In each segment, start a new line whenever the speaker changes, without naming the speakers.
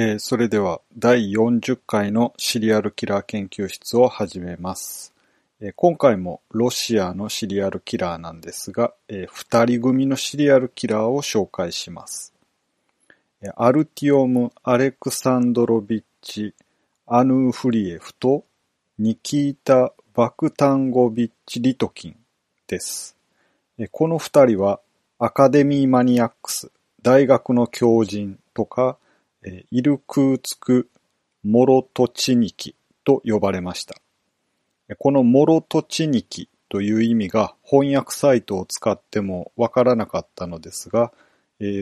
えーそれでは第40回のシリアルキラー研究室を始めます。えー今回もロシアのシリアルキラーなんですが、え2人組のシリアルキラーを紹介します。えアルティオム・アレクサンドロビッチ・アヌーフリエフとニキータ・バクタンゴビッチ・リトキンです。えーこの2人はアカデミーマニアックス、大学の狂人とか、イルクーツク・モロトチニキと呼ばれました。このモロトチニキという意味が翻訳サイトを使ってもわからなかったのですが、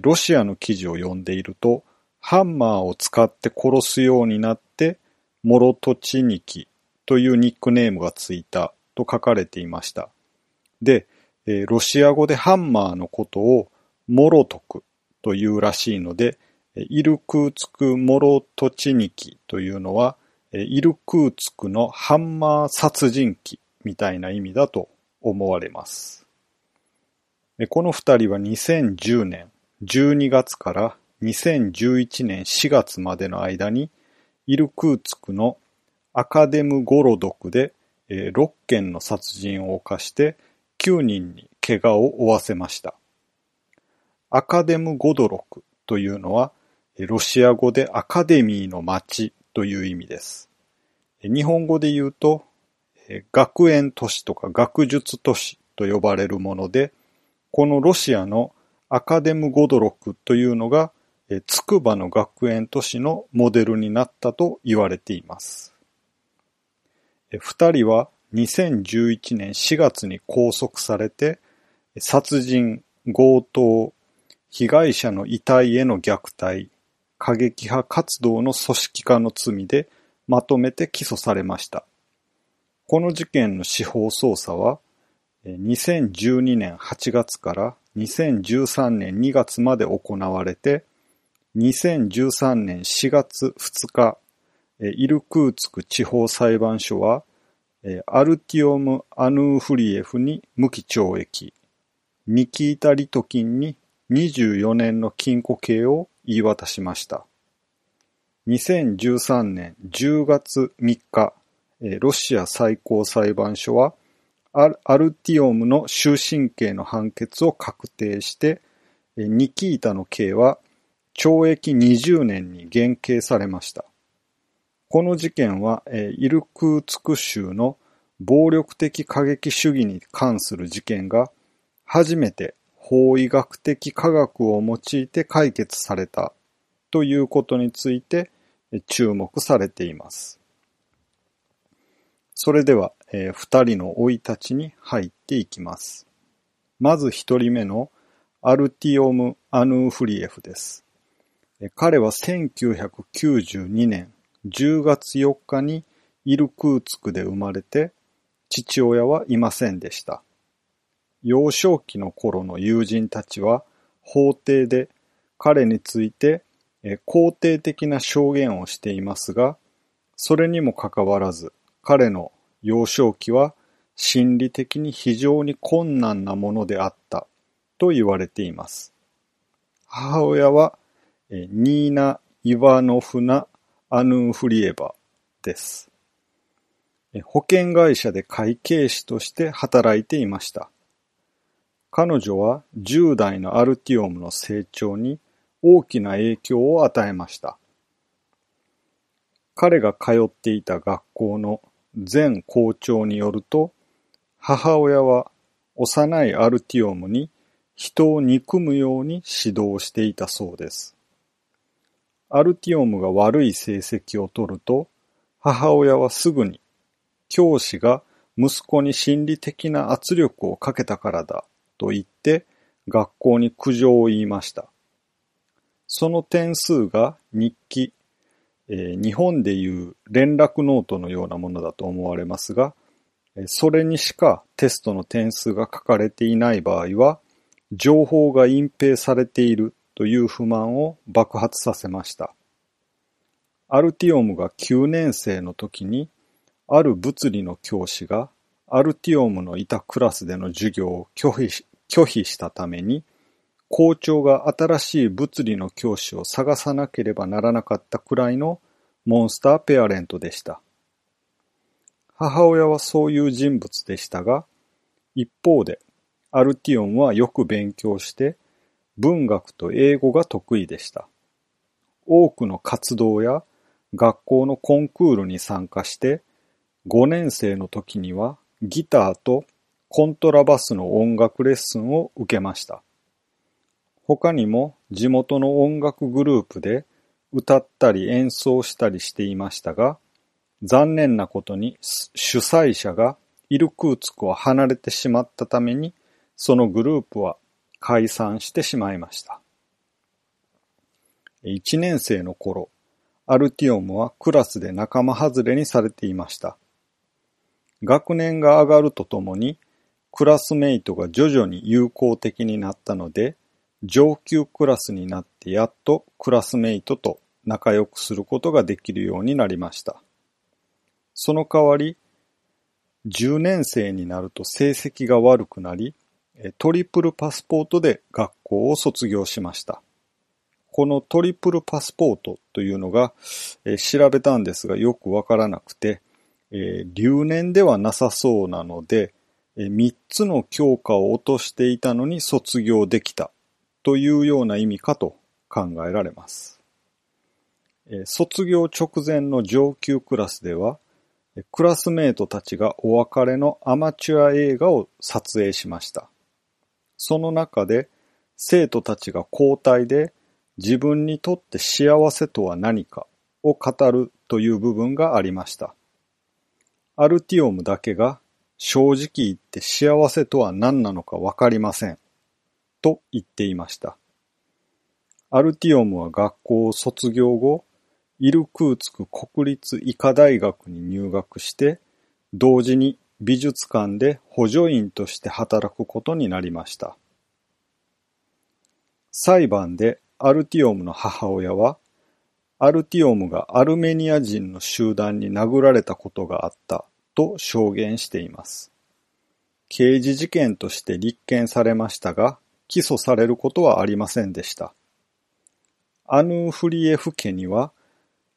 ロシアの記事を読んでいると、ハンマーを使って殺すようになって、モロトチニキというニックネームがついたと書かれていました。で、ロシア語でハンマーのことをモロトクというらしいので、イルクーツク・モロトチニキというのは、イルクーツクのハンマー殺人鬼みたいな意味だと思われます。この二人は2010年12月から2011年4月までの間にイルクーツクのアカデムゴロドクで6件の殺人を犯して9人に怪我を負わせました。アカデムゴドロクというのはロシア語でアカデミーの町という意味です。日本語で言うと学園都市とか学術都市と呼ばれるもので、このロシアのアカデムゴドロクというのがえー筑波の学園都市のモデルになったと言われています。二人は2011年4月に拘束されて、殺人、強盗、被害者の遺体への虐待、過激派活動の組織化の罪でまとめて起訴されました。この事件の司法捜査は、2012年8月から2013年2月まで行われて、2013年4月2日、イルクーツク地方裁判所は、アルティオム・アヌーフリエフに無期懲役、ニキータ・リトキンに24年の禁錮刑を言い渡しました。2013年10月3日、ロシア最高裁判所は、アルティオムの終身刑の判決を確定して、ニキータの刑は懲役20年に減刑されました。この事件は、イルクーツク州の暴力的過激主義に関する事件が初めて法医学的科学を用いて解決されたということについて注目されています。それでは、えー二人の生い立ちに入っていきます。まず一人目のアルティオム・アヌーフリエフです。彼は1992年10月4日にイルクーツクで生まれて、父親はいませんでした。幼少期の頃の友人たちは法廷で彼について肯定的な証言をしていますが、それにもかかわらず彼の幼少期は心理的に非常に困難なものであったと言われています。母親はニーナ・イワノフナ・アヌーフリエバです。保険会社で会計士として働いていました。彼女は10代のアルティオムの成長に大きな影響を与えました。彼が通っていた学校の前校長によると、母親は幼いアルティオムに人を憎むように指導していたそうです。アルティオムが悪い成績を取ると、母親はすぐに、教師が息子に心理的な圧力をかけたからだと言って、学校に苦情を言いました。その点数が日記、えー日本でいう連絡ノートのようなものだと思われますが、それにしかテストの点数が書かれていない場合は、情報が隠蔽されているという不満を爆発させました。アルティオムが9年生の時に、ある物理の教師がアルティオムのいたクラスでの授業を拒否し拒否したために、校長が新しい物理の教師を探さなければならなかったくらいのモンスターペアレントでした。母親はそういう人物でしたが、一方で、アルティオンはよく勉強して、文学と英語が得意でした。多くの活動や学校のコンクールに参加して、5年生の時にはギターとコントラバスの音楽レッスンを受けました。他にも地元の音楽グループで歌ったり演奏したりしていましたが、残念なことに主催者がイルクーツクを離れてしまったために、そのグループは解散してしまいました。1年生の頃、アルティオムはクラスで仲間外れにされていました。学年が上がるとともに、クラスメイトが徐々に友好的になったので、上級クラスになってやっとクラスメイトと仲良くすることができるようになりました。その代わり、10年生になると成績が悪くなり、トリプルパスポートで学校を卒業しました。このトリプルパスポートというのが、え調べたんですがよくわからなくて、えー、留年ではなさそうなので、えー、3つの教科を落としていたのに卒業できたというような意味かと考えられます。えー、卒業直前の上級クラスでは、クラスメートたちがお別れのアマチュア映画を撮影しました。その中で生徒たちが交代で自分にとって幸せとは何かを語るという部分がありました。アルティオムだけが正直言って幸せとは何なのかわかりません。と言っていました。アルティオムは学校を卒業後、イルクーツク国立医科大学に入学して、同時に美術館で補助員として働くことになりました。裁判でアルティオムの母親は、アルティオムがアルメニア人の集団に殴られたことがあったと証言しています。刑事事件として立件されましたが、起訴されることはありませんでした。アヌーフリエフ家には、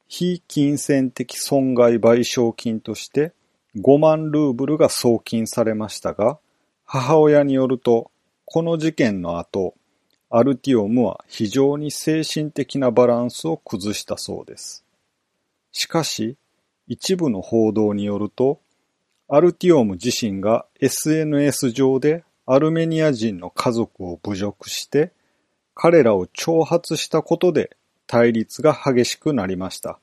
非金銭的損害賠償金として5万ルーブルが送金されましたが、母親によると、この事件の後、アルティオムは非常に精神的なバランスを崩したそうです。しかし、一部の報道によると、アルティオム自身が SNS 上でアルメニア人の家族を侮辱して、彼らを挑発したことで対立が激しくなりました。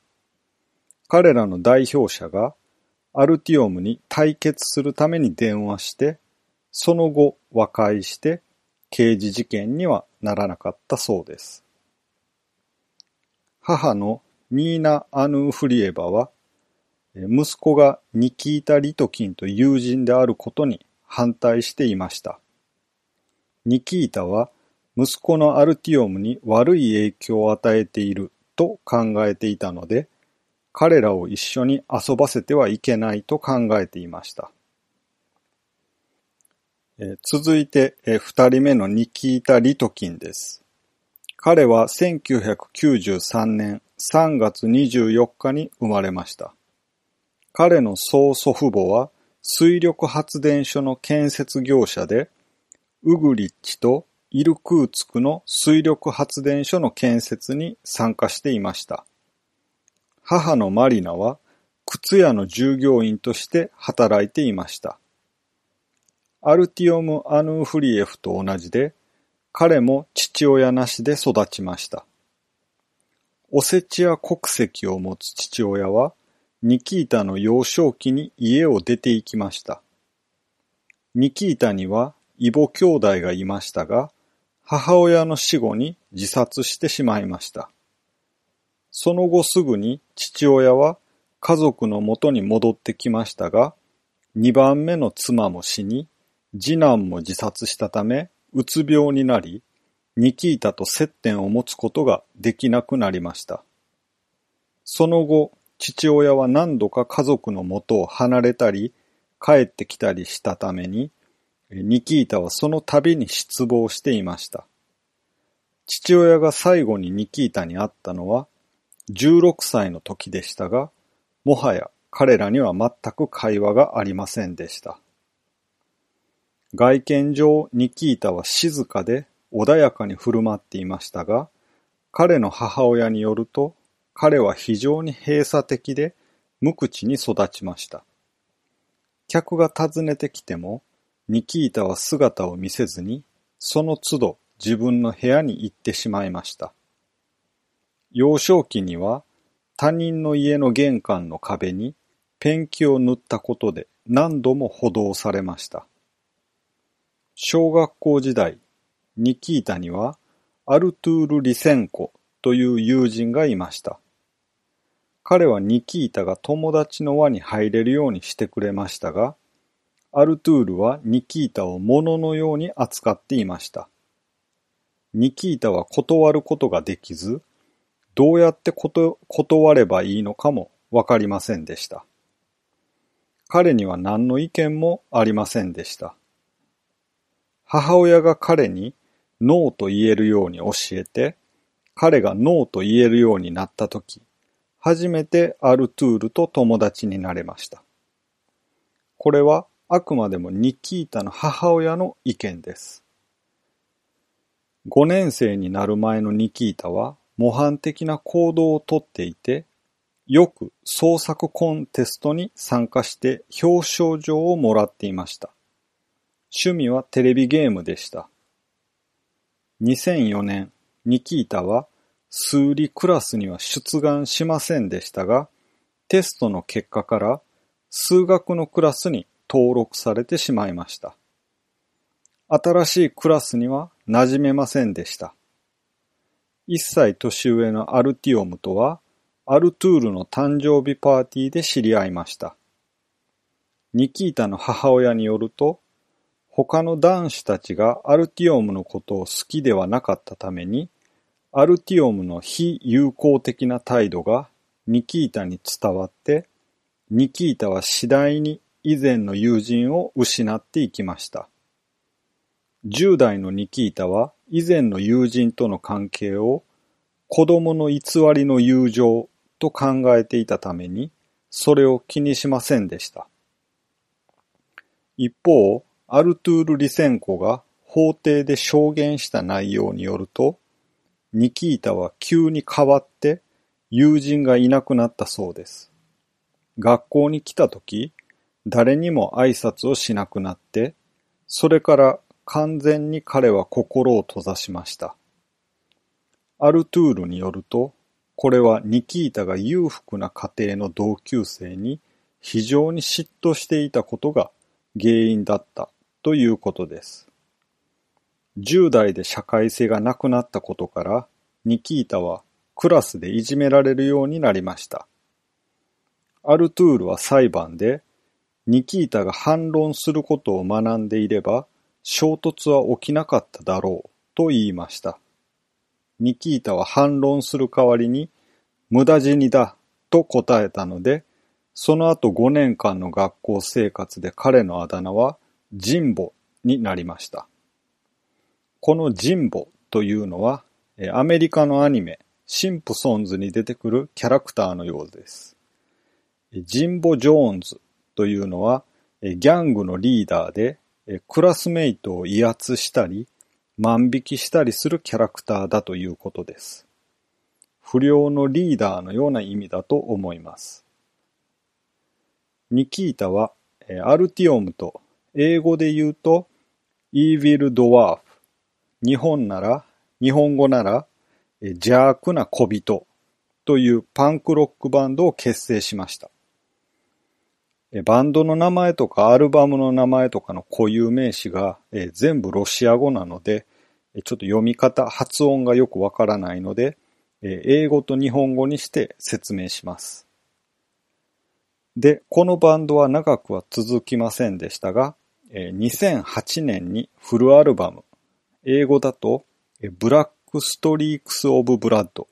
彼らの代表者がアルティオムに対決するために電話して、その後和解して刑事事件にはならなかったそうです。母のニーナ・アヌーフリエバは、息子がニキータ・リトキンと友人であることに反対していました。ニキータは息子のアルティオムに悪い影響を与えていると考えていたので、彼らを一緒に遊ばせてはいけないと考えていました。続いて、二人目のニキータ・リトキンです。彼は1993年3月24日に生まれました。彼の曽祖父母は水力発電所の建設業者で、ウグリッチとイルクーツクの水力発電所の建設に参加していました。母のマリナは靴屋の従業員として働いていました。アルティオム・アヌーフリエフと同じで、彼も父親なしで育ちました。オセチア国籍を持つ父親は、ニキータの幼少期に家を出て行きました。ニキータには異母兄弟がいましたが、母親の死後に自殺してしまいました。その後すぐに父親は家族のもとに戻ってきましたが、二番目の妻も死に、次男も自殺したため、うつ病になり、ニキータと接点を持つことができなくなりました。その後、父親は何度か家族のもとを離れたり、帰ってきたりしたために、ニキータはその度に失望していました。父親が最後にニキータに会ったのは16歳の時でしたが、もはや彼らには全く会話がありませんでした。外見上ニキータは静かで穏やかに振る舞っていましたが、彼の母親によると、彼は非常に閉鎖的で無口に育ちました。客が訪ねてきても、ニキータは姿を見せずに、その都度自分の部屋に行ってしまいました。幼少期には他人の家の玄関の壁にペンキを塗ったことで何度も補導されました。小学校時代、ニキータにはアルトゥール・リセンコという友人がいました。彼はニキータが友達の輪に入れるようにしてくれましたが、アルトゥールはニキータを物のように扱っていました。ニキータは断ることができず、どうやって断ればいいのかもわかりませんでした。彼には何の意見もありませんでした。母親が彼にノーと言えるように教えて、彼がノーと言えるようになったとき、初めてアルトゥールと友達になれました。これはあくまでもニキータの母親の意見です。5年生になる前のニキータは模範的な行動をとっていて、よく創作コンテストに参加して表彰状をもらっていました。趣味はテレビゲームでした。2004年、ニキータは数理クラスには出願しませんでしたが、テストの結果から数学のクラスに登録されてしまいました。新しいクラスには馴染めませんでした。一歳年上のアルティオムとは、アルトゥールの誕生日パーティーで知り合いました。ニキータの母親によると、他の男子たちがアルティオムのことを好きではなかったために、アルティオムの非友好的な態度がニキータに伝わって、ニキータは次第に以前の友人を失っていきました。10代のニキータは以前の友人との関係を子供の偽りの友情と考えていたためにそれを気にしませんでした。一方、アルトゥール・リセンコが法廷で証言した内容によると、ニキータは急に変わって友人がいなくなったそうです。学校に来た時、誰にも挨拶をしなくなって、それから完全に彼は心を閉ざしました。アルトゥールによると、これはニキータが裕福な家庭の同級生に非常に嫉妬していたことが原因だったということです。10代で社会性がなくなったことから、ニキータはクラスでいじめられるようになりました。アルトゥールは裁判で、ニキータが反論することを学んでいれば、衝突は起きなかっただろうと言いました。ニキータは反論する代わりに無駄死にだと答えたので、その後5年間の学校生活で彼のあだ名はジンボになりました。このジンボというのはアメリカのアニメシンプソンズに出てくるキャラクターのようです。ジンボ・ジョーンズというのはギャングのリーダーでクラスメイトを威圧したり、万引きしたりするキャラクターだということです。不良のリーダーのような意味だと思います。ニキータは、アルティオムと英語で言うと、イーヴィル・ドワーフ。日本なら、日本語なら、邪悪な小人というパンクロックバンドを結成しました。バンドの名前とかアルバムの名前とかの固有名詞が、全部ロシア語なので、ちょっと読み方、発音がよくわからないので、英語と日本語にして説明します。で、このバンドは長くは続きませんでしたが、2008年にフルアルバム、英語だと、ブラックストリークス・オブ・ブラッド、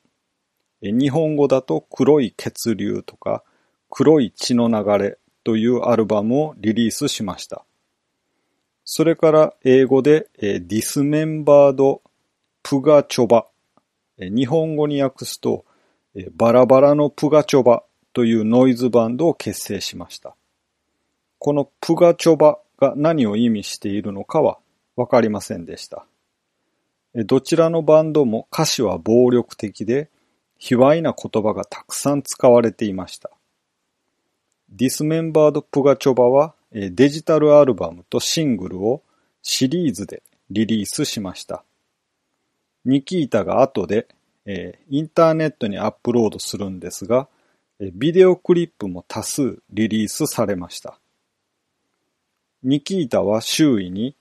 日本語だと黒い血流とか黒い血の流れというアルバムをリリースしました。それから英語で、ディスメンバードプガチョバ、日本語に訳すと、バラバラのプガチョバというノイズバンドを結成しました。このプガチョバが何を意味しているのかはわかりませんでした。どちらのバンドも歌詞は暴力的で、卑猥な言葉がたくさん使われていました。ディスメンバード・プガチョバはデジタルアルバムとシングルをシリーズでリリースしました。ニキータが後で、え、インターネットにアップロードするんですが、ビデオクリップも多数リリースされました。ニキータは周囲に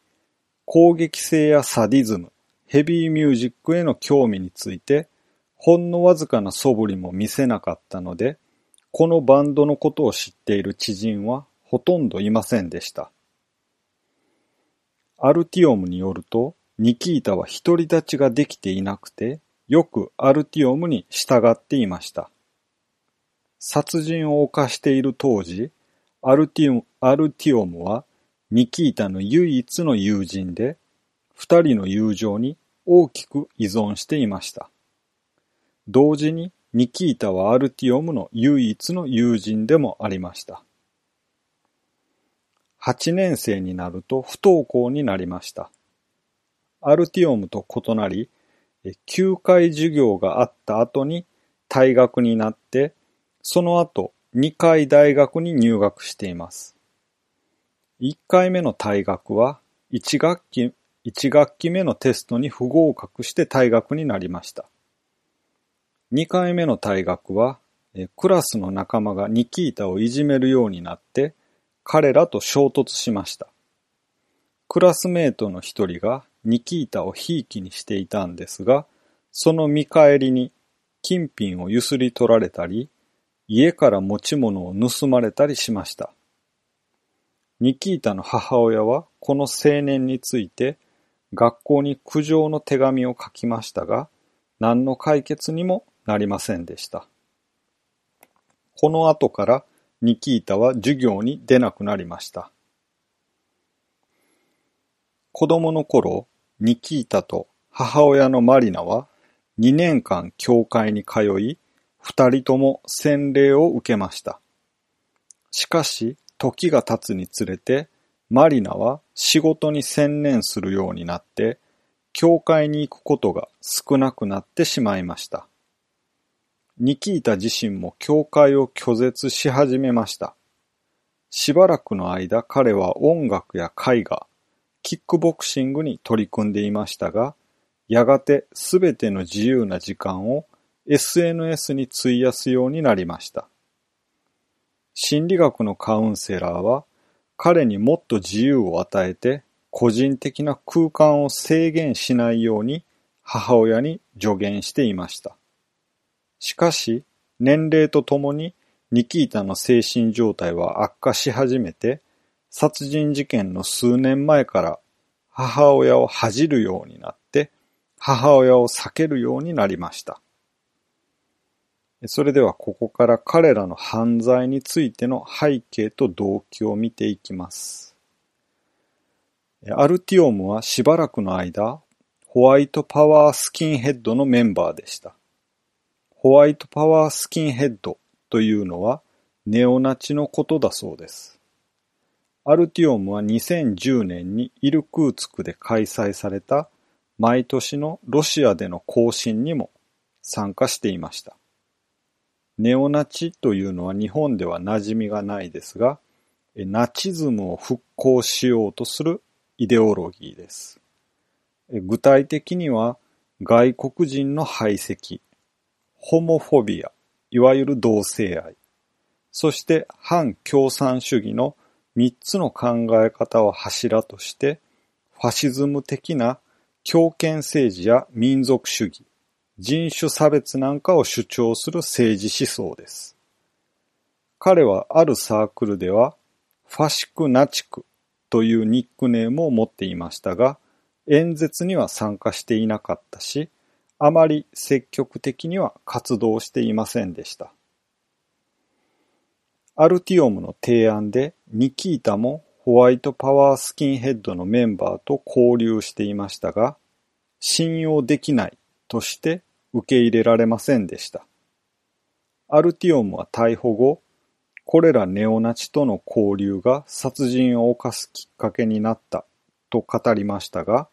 攻撃性やサディズム、ヘビーミュージックへの興味についてほんのわずかな素振りも見せなかったので、このバンドのことを知っている知人はほとんどいませんでした。アルティオムによると、ニキータは独り立ちができていなくて、よくアルティオムに従っていました。殺人を犯している当時、アルティオアルティオムはニキータの唯一の友人で、二人の友情に大きく依存していました。同時にニキータはアルティオムの唯一の友人でもありました。8年生になると不登校になりました。アルティオムと異なり、9回授業があった後に退学になって、その後2回大学に入学しています。1回目の退学は1学期、1学期目のテストに不合格して退学になりました。2回目の退学は、クラスの仲間がニキータをいじめるようになって、彼らと衝突しました。クラスメートの一人がニキータをひいきにしていたんですが、その見返りに金品をゆすり取られたり、家から持ち物を盗まれたりしました。ニキータの母親はこの青年について学校に苦情の手紙を書きましたが、何の解決にもなりませんでした。この後からニキータは授業に出なくなりました。子供の頃、ニキータと母親のマリナは2年間教会に通い、二人とも洗礼を受けました。しかし、時が経つにつれて、マリナは仕事に専念するようになって、教会に行くことが少なくなってしまいました。ニキータ自身も教会を拒絶し始めました。しばらくの間彼は音楽や絵画、キックボクシングに取り組んでいましたが、やがてすべての自由な時間を SNS に費やすようになりました。心理学のカウンセラーは、彼にもっと自由を与えて、個人的な空間を制限しないように母親に助言していました。しかし、年齢とともにニキータの精神状態は悪化し始めて、殺人事件の数年前から母親を恥じるようになって、母親を避けるようになりました。それではここから彼らの犯罪についての背景と動機を見ていきます。アルティオムはしばらくの間、ホワイトパワースキンヘッドのメンバーでした。ホワイトパワースキンヘッドというのはネオナチのことだそうです。アルティオムは2010年にイルクーツクで開催された毎年のロシアでの行進にも参加していました。ネオナチというのは日本では馴染みがないですが、ナチズムを復興しようとするイデオロギーです。具体的には外国人の排斥、ホモフォビア、いわゆる同性愛、そして反共産主義の三つの考え方を柱として、ファシズム的な強権政治や民族主義、人種差別なんかを主張する政治思想です。彼はあるサークルでは、ファシクナチクというニックネームを持っていましたが、演説には参加していなかったし、あまり積極的には活動していませんでした。アルティオムの提案でニキータもホワイトパワースキンヘッドのメンバーと交流していましたが、信用できないとして受け入れられませんでした。アルティオムは逮捕後、これらネオナチとの交流が殺人を犯すきっかけになったと語りましたが、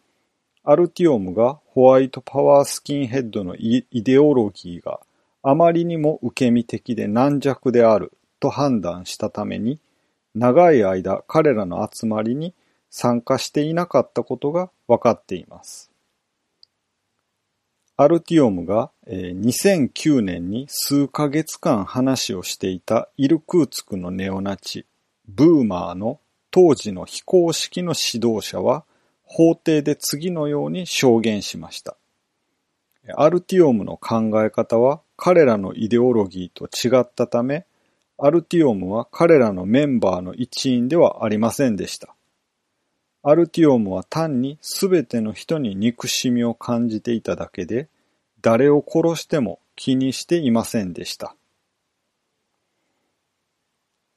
アルティオムがホワイトパワースキンヘッドのイデオロギーがあまりにも受け身的で軟弱であると判断したために、長い間彼らの集まりに参加していなかったことが分かっています。アルティオムが2009年に数ヶ月間話をしていたイルクーツクのネオナチ、ブーマーの当時の非公式の指導者は法廷で次のように証言しました。アルティオムの考え方は彼らのイデオロギーと違ったため、アルティオムは彼らのメンバーの一員ではありませんでした。アルティオムは単に全ての人に憎しみを感じていただけで、誰を殺しても気にしていませんでした。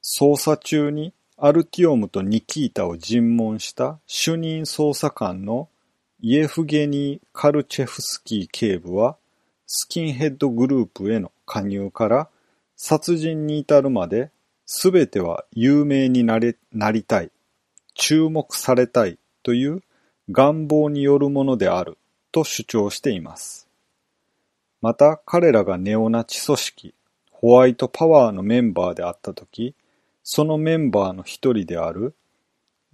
捜査中にアルティオムとニキータを尋問した主任捜査官のイエフゲニー・カルチェフスキー警部は、スキンヘッドグループへの加入から殺人に至るまで、すべては有名になれなりたい注目されたいという願望によるものであると主張しています。また彼らがネオナチ組織ホワイトパワーのメンバーであったとき、そのメンバーの一人である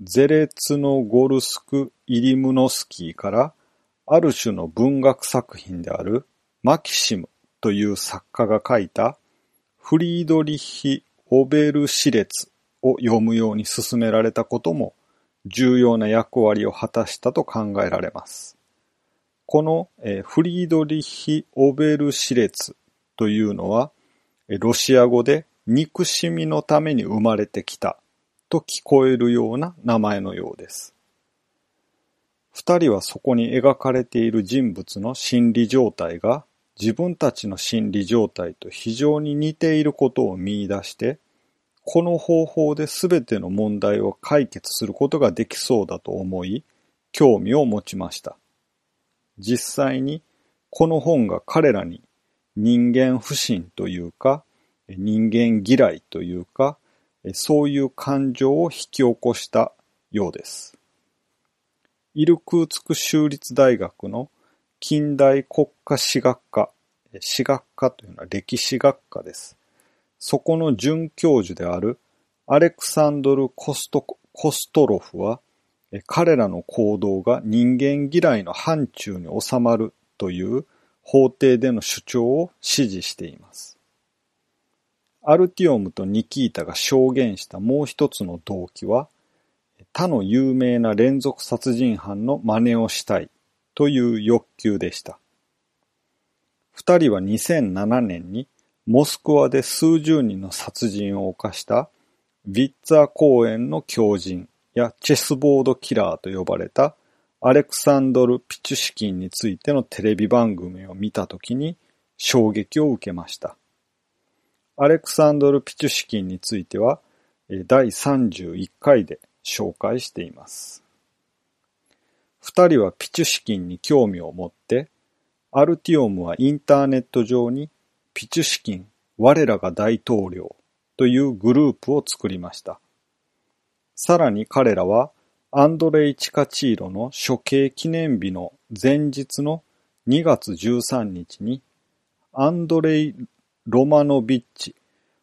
ゼレツノゴルスク・イリムノスキーからある種の文学作品であるマキシムという作家が書いたフリードリッヒ・オベルシレツを読むように進められたことも重要な役割を果たしたと考えられます。この、フリードリヒ・オベルシレツというのは、ロシア語で憎しみのために生まれてきたと聞こえるような名前のようです。二人はそこに描かれている人物の心理状態が自分たちの心理状態と非常に似ていることを見出して、この方法で全ての問題を解決することができそうだと思い、興味を持ちました。実際に、この本が彼らに人間不信というか、人間嫌いというか、そういう感情を引き起こしたようです。イルクーツク州立大学の近代国家史学科、史学科というのは歴史学科です。そこの准教授であるアレクサンドル・コストコストロフは、彼らの行動が人間嫌いの範疇に収まるという法廷での主張を支持しています。アルティオムとニキータが証言したもう一つの動機は、他の有名な連続殺人犯の真似をしたいという欲求でした。二人は2007年にモスクワで数十人の殺人を犯したヴィッツァ公園の狂人やチェスボードキラーと呼ばれたアレクサンドル・ピチュシキンについてのテレビ番組を見たときに衝撃を受けました。アレクサンドル・ピチュシキンについては第31回で紹介しています。二人はピチュシキンに興味を持って、アルティオムはインターネット上にピチュシキン、我らが大統領というグループを作りました。さらに彼らはアンドレイ・チカチーロの処刑記念日の前日の2月13日にアンドレイ・ロマノビッチ、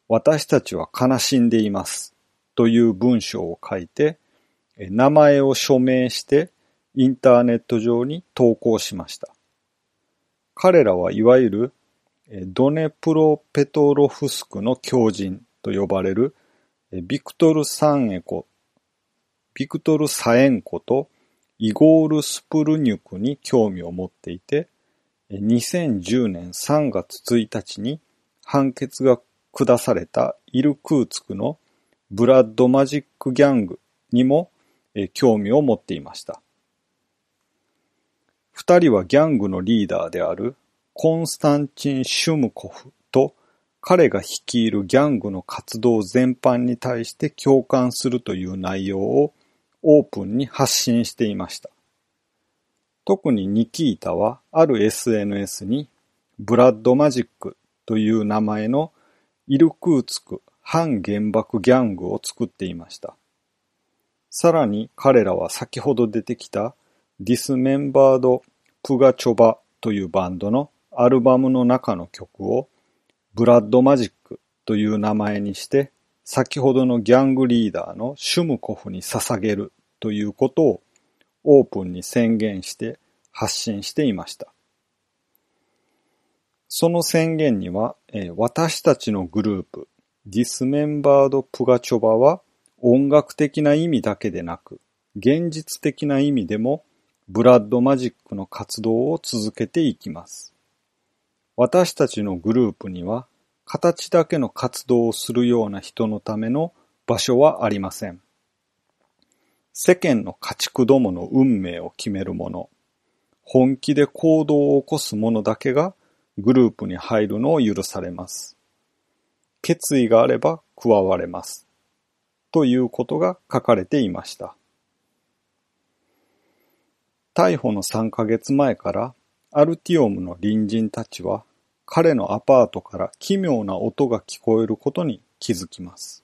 私たちは悲しんでいますという文章を書いて名前を署名してインターネット上に投稿しました。彼らはいわゆるドネプロペトロフスクの狂人と呼ばれるビクトル・サンエコ、ビクトル・サエンコとイゴール・スプルニュクに興味を持っていて、2010年3月1日に判決が下されたイルクーツクのブラッドマジックギャングにも興味を持っていました。二人はギャングのリーダーであるコンスタンチン・シュムコフと彼が率いるギャングの活動全般に対して共感するという内容をオープンに発信していました。特にニキータはある SNS にブラッドマジックという名前のイルクーツク反原爆ギャングを作っていました。さらに彼らは先ほど出てきたディスメンバード・プガチョバというバンドのアルバムの中の曲をブラッドマジックという名前にして先ほどのギャングリーダーのシュムコフに捧げるということをオープンに宣言して発信していました。その宣言には、え、私たちのグループ、ディスメンバード・プガチョバは音楽的な意味だけでなく、現実的な意味でもブラッドマジックの活動を続けていきます。私たちのグループには形だけの活動をするような人のための場所はありません。世間の家畜どもの運命を決める者、本気で行動を起こす者だけがグループに入るのを許されます。決意があれば加われます。ということが書かれていました。逮捕の3ヶ月前からアルティオムの隣人たちは彼のアパートから奇妙な音が聞こえることに気づきます。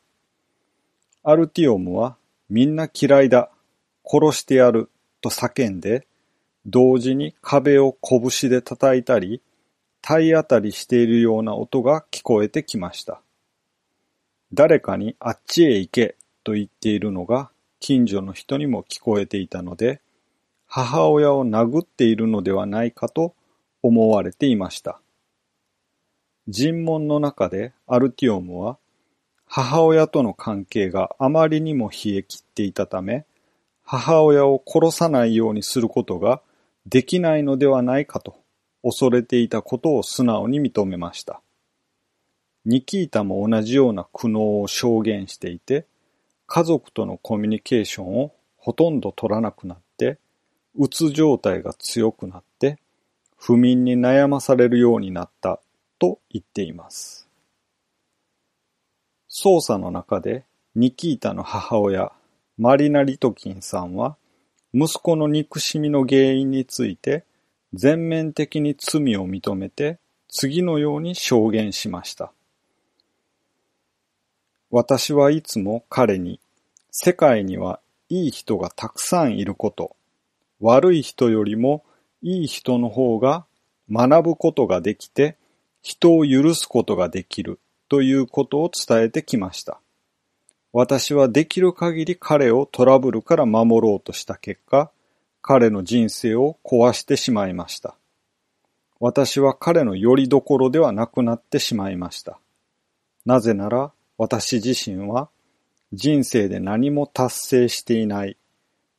アルティオムはみんな嫌いだ、殺してやると叫んで同時に壁を拳で叩いたり体当たりしているような音が聞こえてきました。誰かにあっちへ行けと言っているのが近所の人にも聞こえていたので、母親を殴っているのではないかと思われていました。尋問の中でアルティオムは、母親との関係があまりにも冷え切っていたため、母親を殺さないようにすることができないのではないかと恐れていたことを素直に認めました。ニキータも同じような苦悩を証言していて、家族とのコミュニケーションをほとんど取らなくなって、うつ状態が強くなって、不眠に悩まされるようになったと言っています。捜査の中でニキータの母親、マリナ・リトキンさんは、息子の憎しみの原因について全面的に罪を認めて次のように証言しました。私はいつも彼に世界にはいい人がたくさんいること、悪い人よりもいい人の方が学ぶことができて人を許すことができるということを伝えてきました。私はできる限り彼をトラブルから守ろうとした結果、彼の人生を壊してしまいました。私は彼の拠り所ではなくなってしまいました。なぜなら私自身は人生で何も達成していない、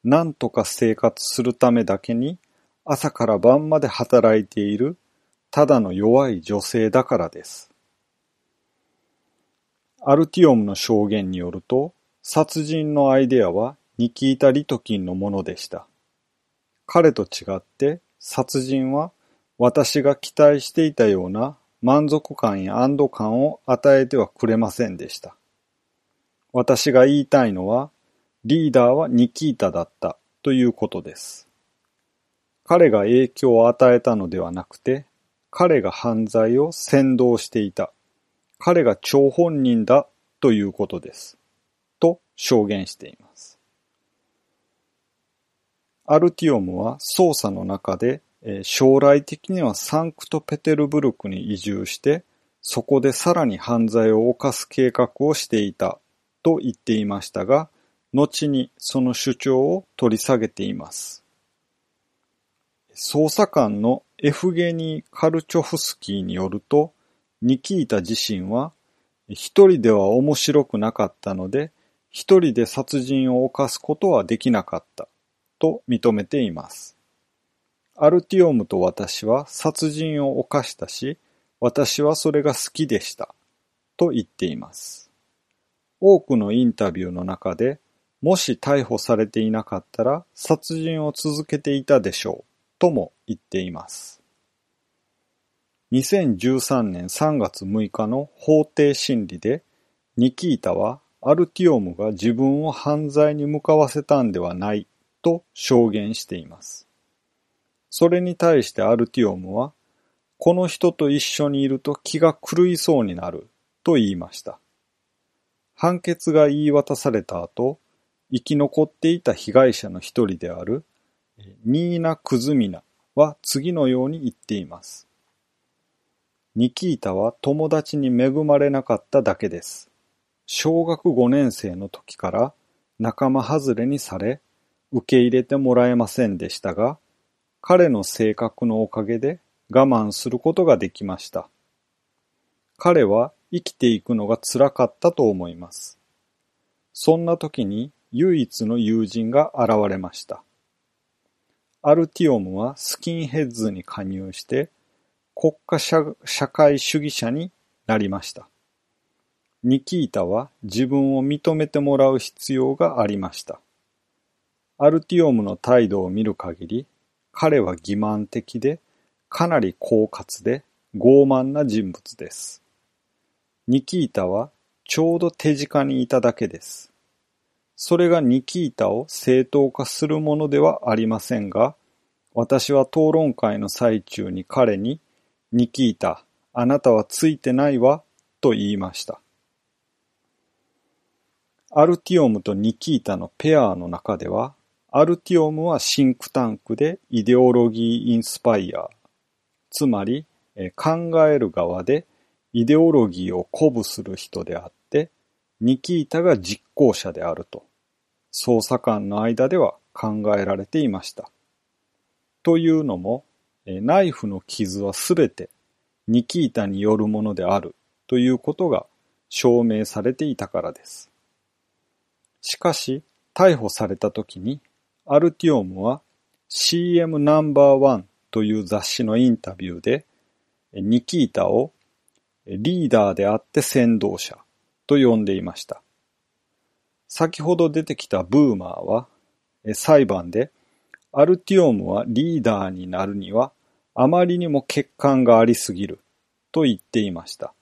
何とか生活するためだけに朝から晩まで働いているただの弱い女性だからです。アルティオムの証言によると、殺人のアイデアはニキータ・リトキンのものでした。彼と違って殺人は私が期待していたような満足感や安堵感を与えてはくれませんでした。私が言いたいのは、リーダーはニキータだったということです。彼が影響を与えたのではなくて、彼が犯罪を先導していた。彼が張本人だということです。と証言しています。アルティオムは捜査の中で、将来的にはサンクトペテルブルクに移住して、そこでさらに犯罪を犯す計画をしていたと言っていましたが、後にその主張を取り下げています。捜査官のエフゲニー・カルチョフスキーによると、ニキータ自身は、一人では面白くなかったので、一人で殺人を犯すことはできなかった。と認めています。アルティオムと私は殺人を犯したし、私はそれが好きでした。と言っています。多くのインタビューの中で、もし逮捕されていなかったら殺人を続けていたでしょう。とも言っています。2013年3月6日の法廷審理で、ニキータはアルティオムが自分を犯罪に向かわせたんではないと証言しています。それに対してアルティオムは、この人と一緒にいると気が狂いそうになると言いました。判決が言い渡された後、生き残っていた被害者の一人であるニーナ・クズミナは次のように言っています。ニキータは友達に恵まれなかっただけです。小学5年生の時から仲間外れにされ、受け入れてもらえませんでしたが、彼の性格のおかげで我慢することができました。彼は生きていくのが辛かったと思います。そんな時に唯一の友人が現れました。アルティオムはスキンヘッズに加入して国家社会主義者になりました。ニキータは自分を認めてもらう必要がありました。アルティオムの態度を見る限り、彼は欺瞞的で、かなり狡猾で傲慢な人物です。ニキータはちょうど手近にいただけです。それがニキータを正当化するものではありませんが、私は討論会の最中に彼に、ニキータ、あなたはついてないわ、と言いました。アルティオムとニキータのペアの中では、アルティオムはシンクタンクでイデオロギーインスパイア、つまり考える側でイデオロギーを鼓舞する人であって、ニキータが実行者であると、捜査官の間では考えられていました。というのも、ナイフの傷はすべてニキータによるものであるということが証明されていたからです。しかし、逮捕された時にアルティオムは CM ナンバーワンという雑誌のインタビューで、ニキータをリーダーであって先導者と呼んでいました。先ほど出てきたブーマーは、裁判でアルティオムはリーダーになるにはあまりにも欠陥がありすぎると言っていました。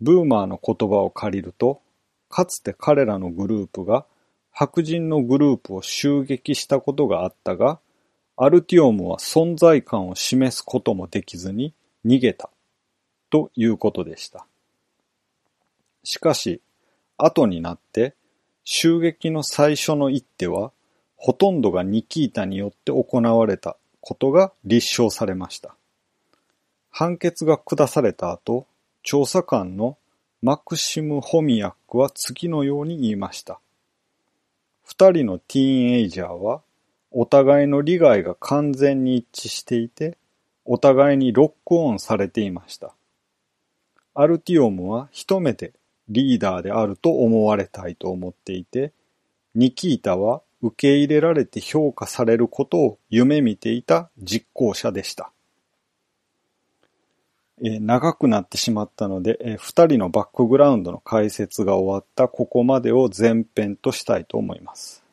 ブーマーの言葉を借りると、かつて彼らのグループが白人のグループを襲撃したことがあったが、アルティオムは存在感を示すこともできずに逃げたということでした。しかし、後になって襲撃の最初の一手はほとんどがニキータによって行われたことが立証されました。判決が下された後、調査官のマクシム・ホミヤックは次のように言いました。二人のティーンエイジャーは、お互いの利害が完全に一致していて、お互いにロックオンされていました。アルティオムは一目でリーダーであると思われたいと思っていて、ニキータは受け入れられて評価されることを夢見ていた実行者でした。え長くなってしまったので、え二人のバックグラウンドの解説が終わったここまでを前編としたいと思います。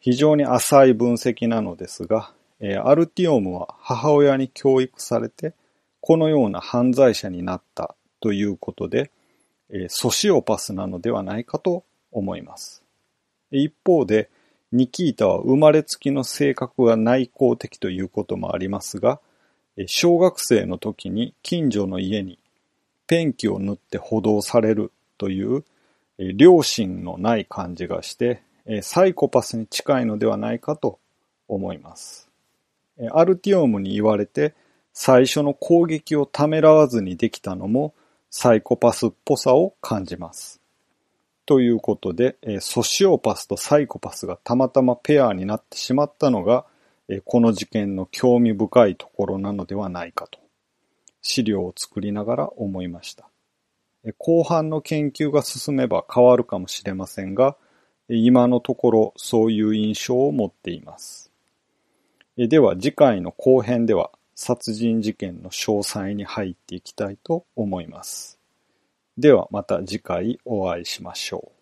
非常に浅い分析なのですが、えアルティオムは母親に教育されて、このような犯罪者になったということで、えソシオパスなのではないかと思います。一方で、ニキータは生まれつきの性格が内向的ということもありますが、小学生の時に近所の家にペンキを塗って補導されるという良心のない感じがしてサイコパスに近いのではないかと思います。アルティオムに言われて最初の攻撃をためらわずにできたのもサイコパスっぽさを感じます。ということで、ソシオパスとサイコパスがたまたまペアになってしまったのがこの事件の興味深いところなのではないかと資料を作りながら思いました。後半の研究が進めば変わるかもしれませんが、今のところそういう印象を持っています。では次回の後編では殺人事件の詳細に入っていきたいと思います。ではまた次回お会いしましょう。